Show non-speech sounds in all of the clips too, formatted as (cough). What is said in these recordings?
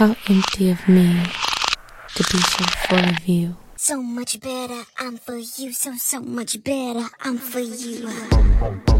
How empty of me to be so full of you. So much better, I'm for you. So, so much better, I'm for you.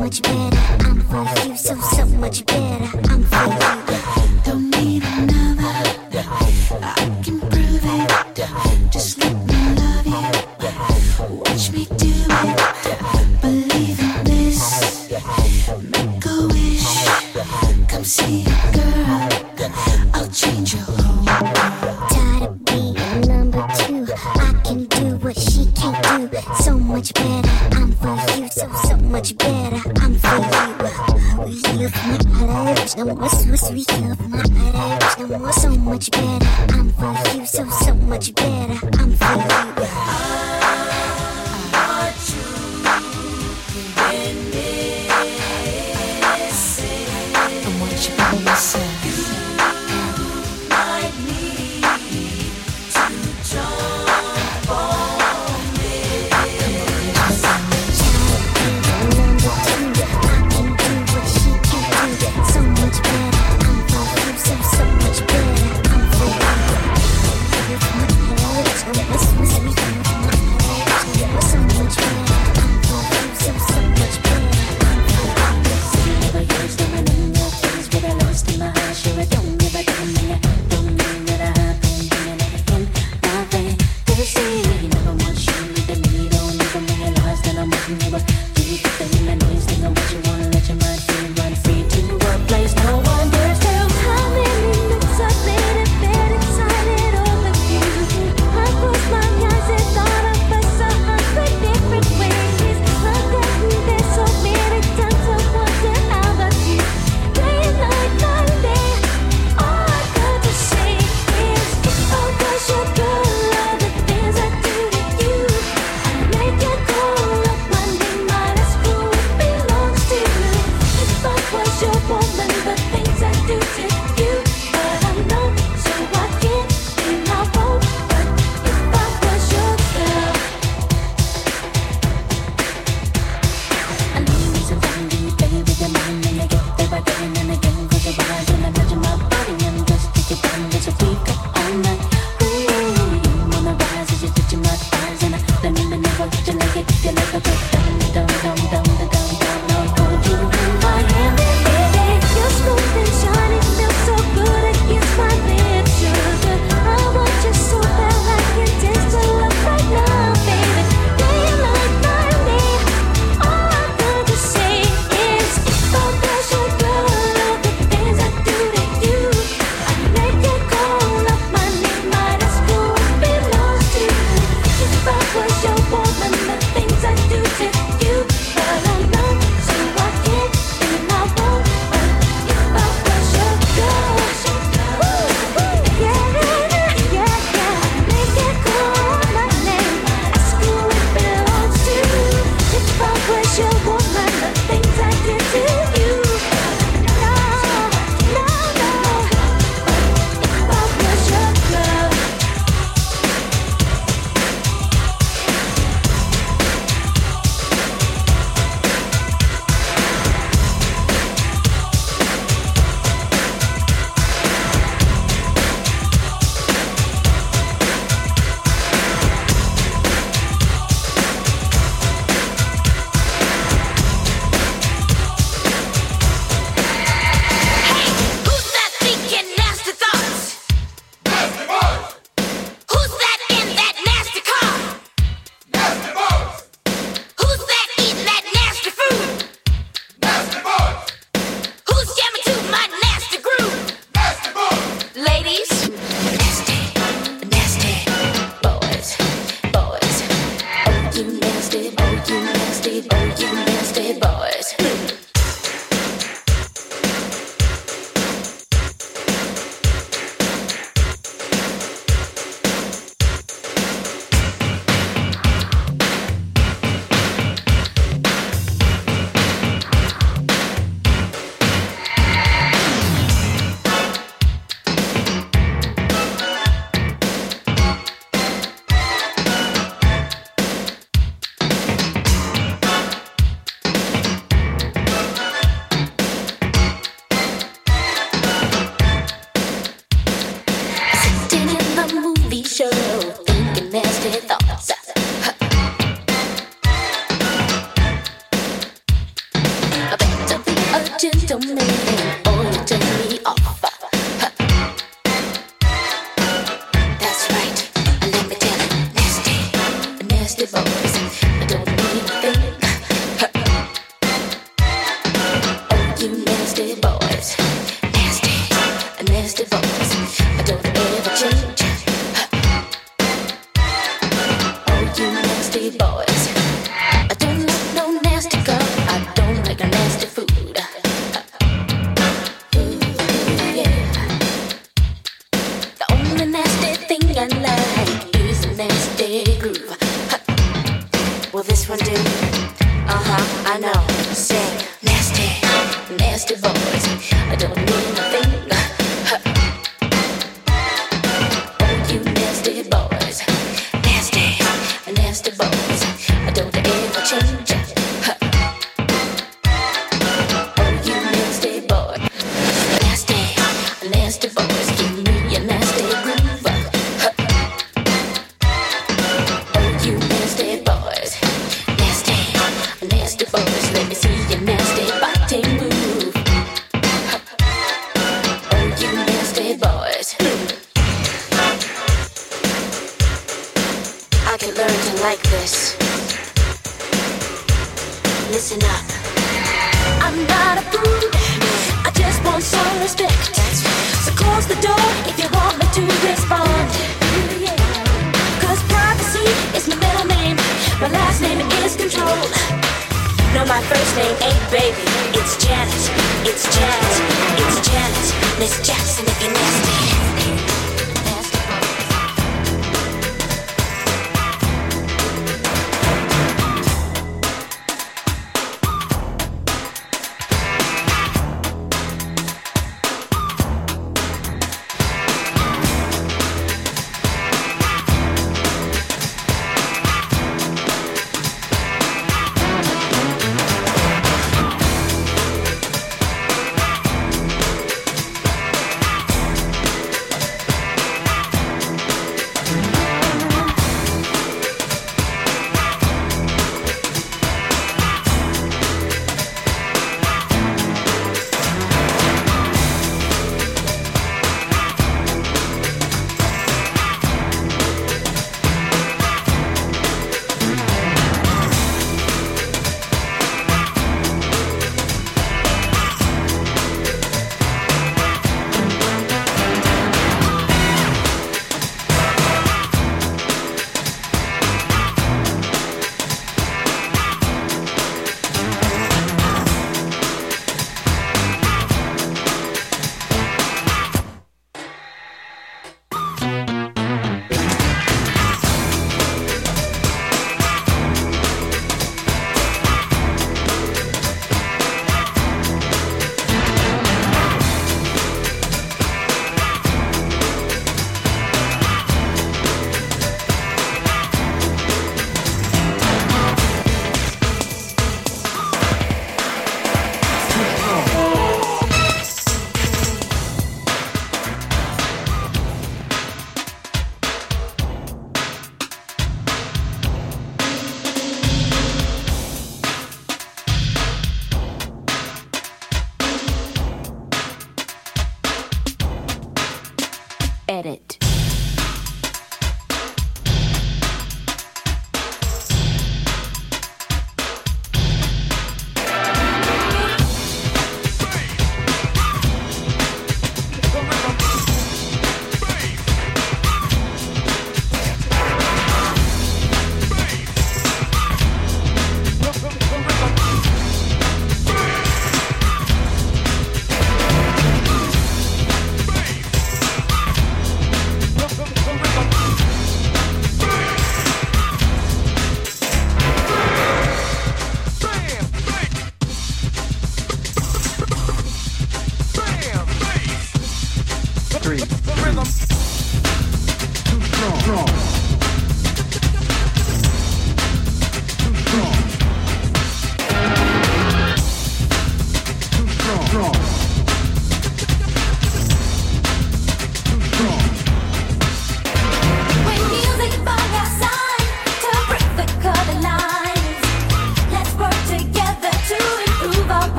much better. I'm for you, so so much better.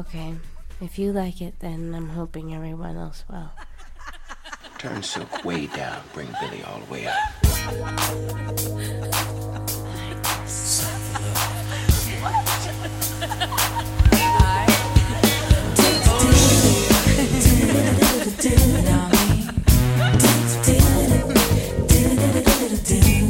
Okay, if you like it, then I'm hoping everyone else will. Turn Silk way down, bring Billy all the way up. What (laughs) (laughs)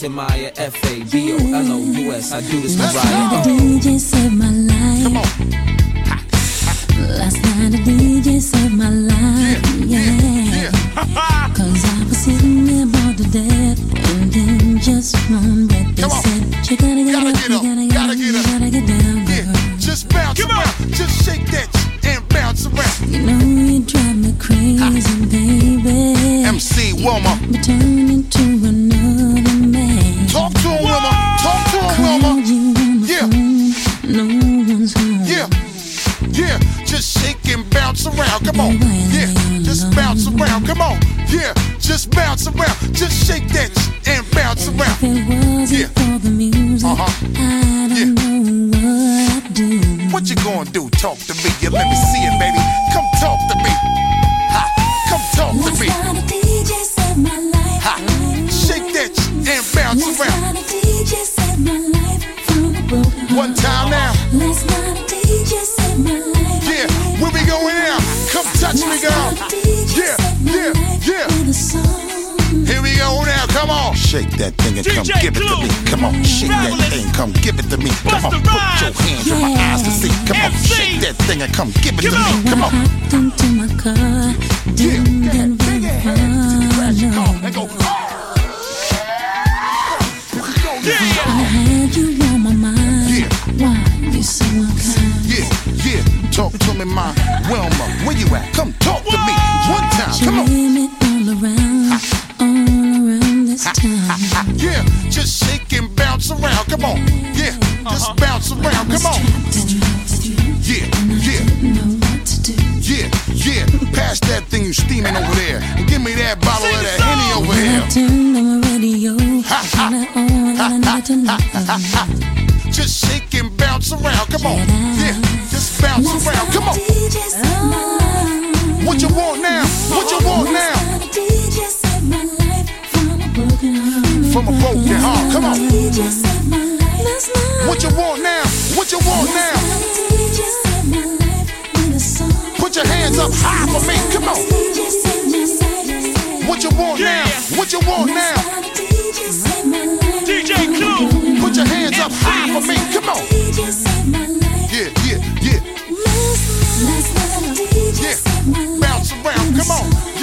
It's Amaya, F A B O L O U S. I do this for Last night Ryan. the DJ saved my life. Come on. Last night the DJ saved my life. Yeah. (laughs) Cause I was sitting there bored to death. And then just one breath they Come on. said, You gotta get Gotta up, get you up, gotta get gotta up, get you up." gotta get down, Yeah, just bounce Come around. Just shake that and bounce around. You know you drive me crazy, baby. MC Wilma. But turn into bounce around. Come on. Yeah, just bounce around. Come on. Yeah, just bounce around. Just shake that and bounce around. If it wasn't Yeah. for the music. I don't know what I'd do. What you gonna do? Talk to me. Yeah, let me see it, baby. Come talk to me. Shake that thing and come DJ give it to me. Come on, shake that thing, come give it to me. Come on, put Rhymes. your hands in my eyes to see. Come on, shake that thing and come give it Come to on. me. Come on. Hopped into my car, didn't get very far, no. I had you on my mind. Yeah. Why you so unkind? Yeah, yeah, talk to me, my Wilma. Where you at? Come talk to me one time. You Come on. hear me all around, all around. Yeah, just shake and bounce around. Come on. Yeah, just bounce around. Come on. Yeah, yeah, Know what to do. yeah, yeah. Pass that thing you steaming over there. And give me that bottle of that Henny over here. I turned on my radio, turn it on, I need to know. Just shake and bounce around. Come on. Yeah, just bounce around. Come on. What you want now? What you want now? From a broken heart. Come on. What you want now? What you want now? Put your hands up high for me. Come on. What you want now? What you want now? DJ Clue. Put your hands up high for me. Come on. Yeah, yeah, yeah, yeah. Bounce around. Come on.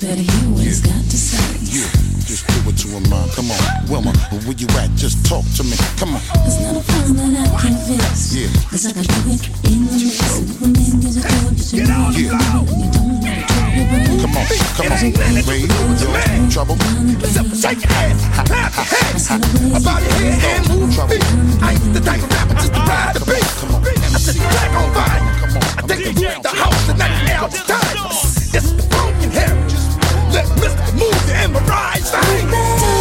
You better hear what he's got to say. Yeah, just do what you want, mine. Come on, Wilma, where you at? Just talk to me. Come on. It's not a problem that I can fix. Yeah. Cause I can do it in the mix. When niggas are told you to do it, you Yeah. know it, and you don't know to do it. Come on, come on. Raise your trouble. Shake your ass, clap your hands. About your head and move your feet. I ain't the type of rapper just to ride the beat. Come on. I just black on fire. Come on. I think they want the house and nothing else. Time. Mr. Move you and Mariah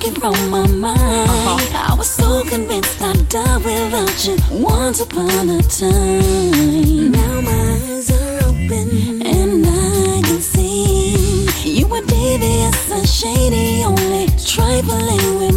from my mind. Uh-huh. I was so convinced I'd die without you once upon a time. Now my eyes are open and I can see you were devious and shady, only trifling with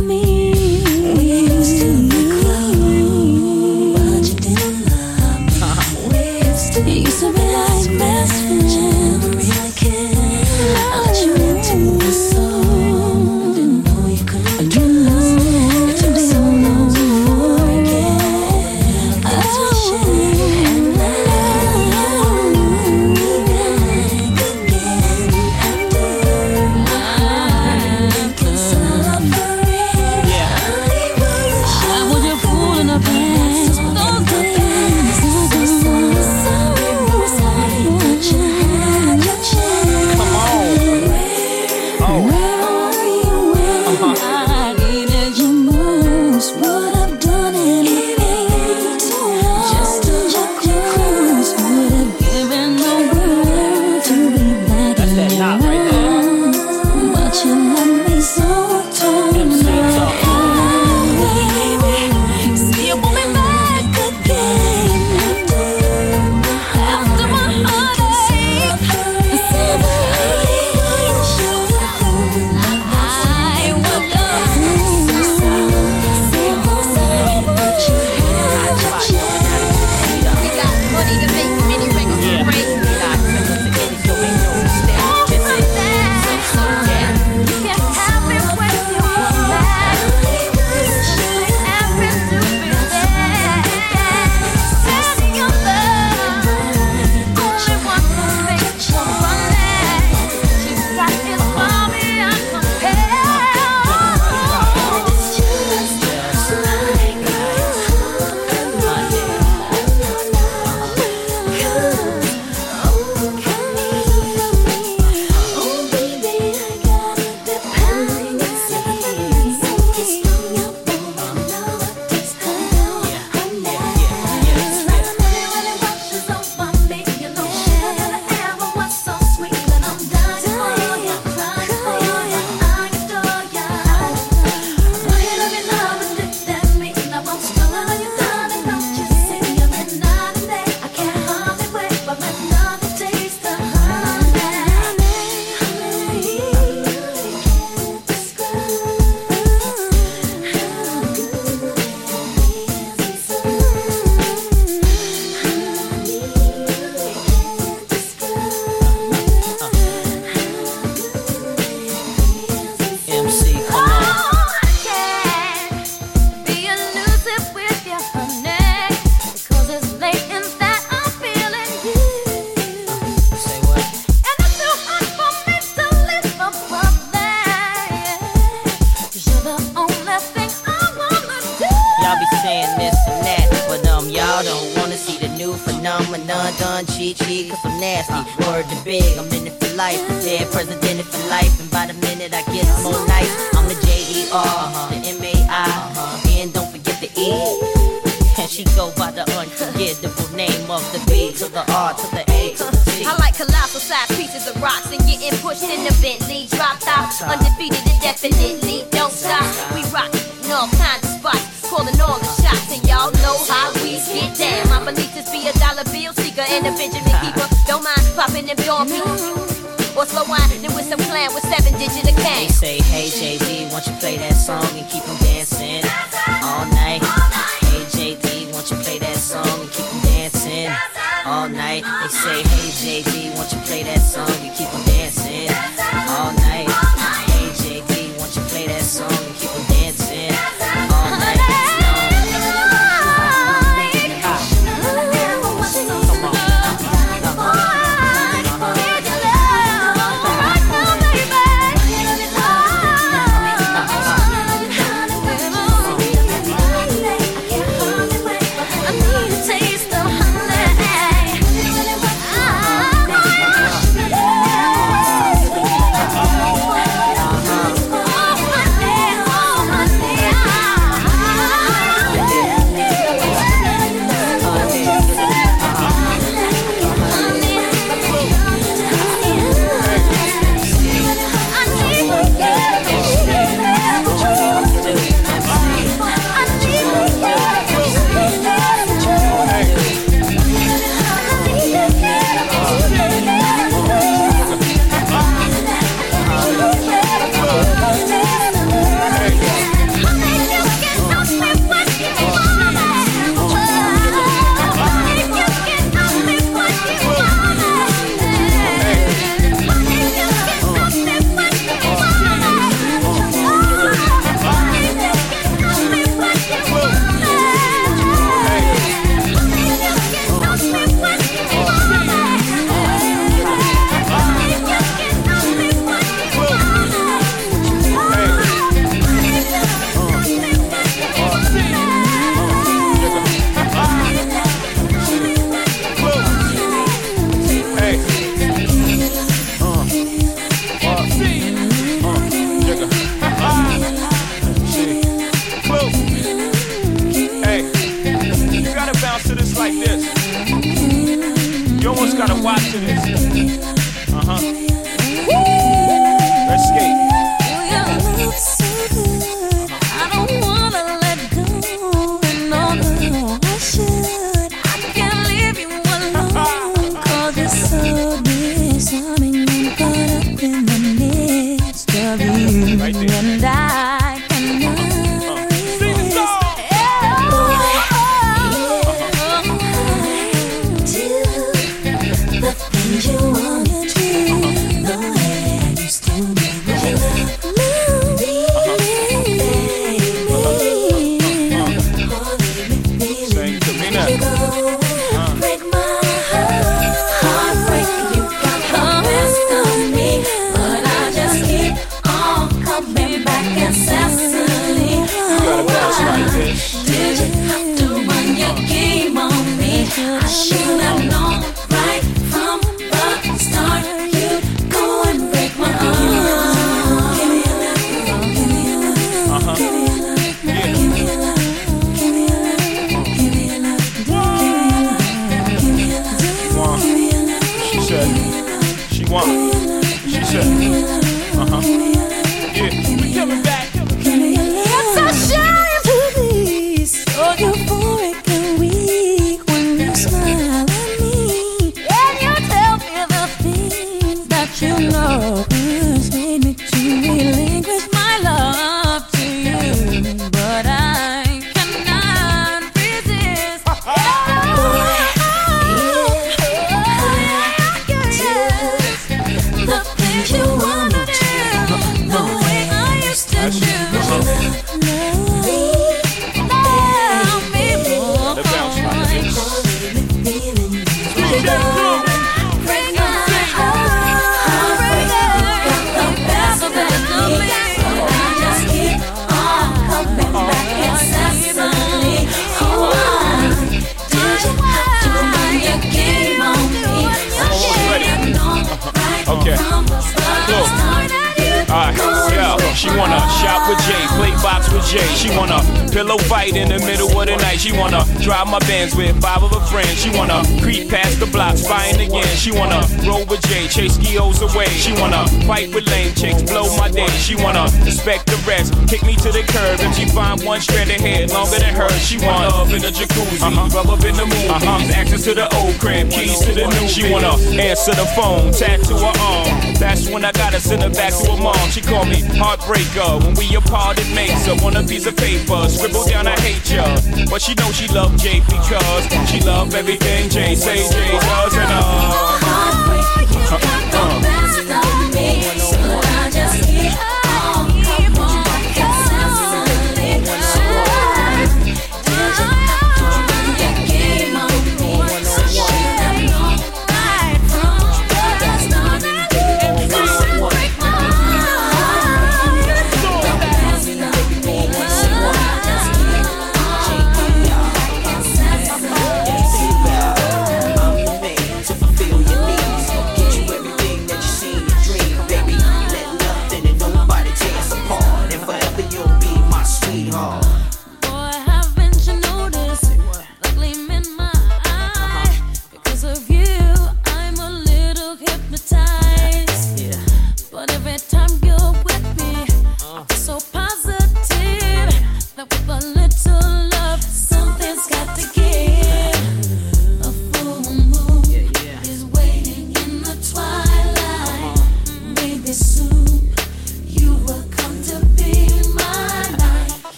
answer the phone, tattoo her arm. That's when I gotta send her back to her mom. She called me heartbreaker when we apart. It makes her on a piece of paper, scribble down I hate ya, but she knows she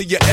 to your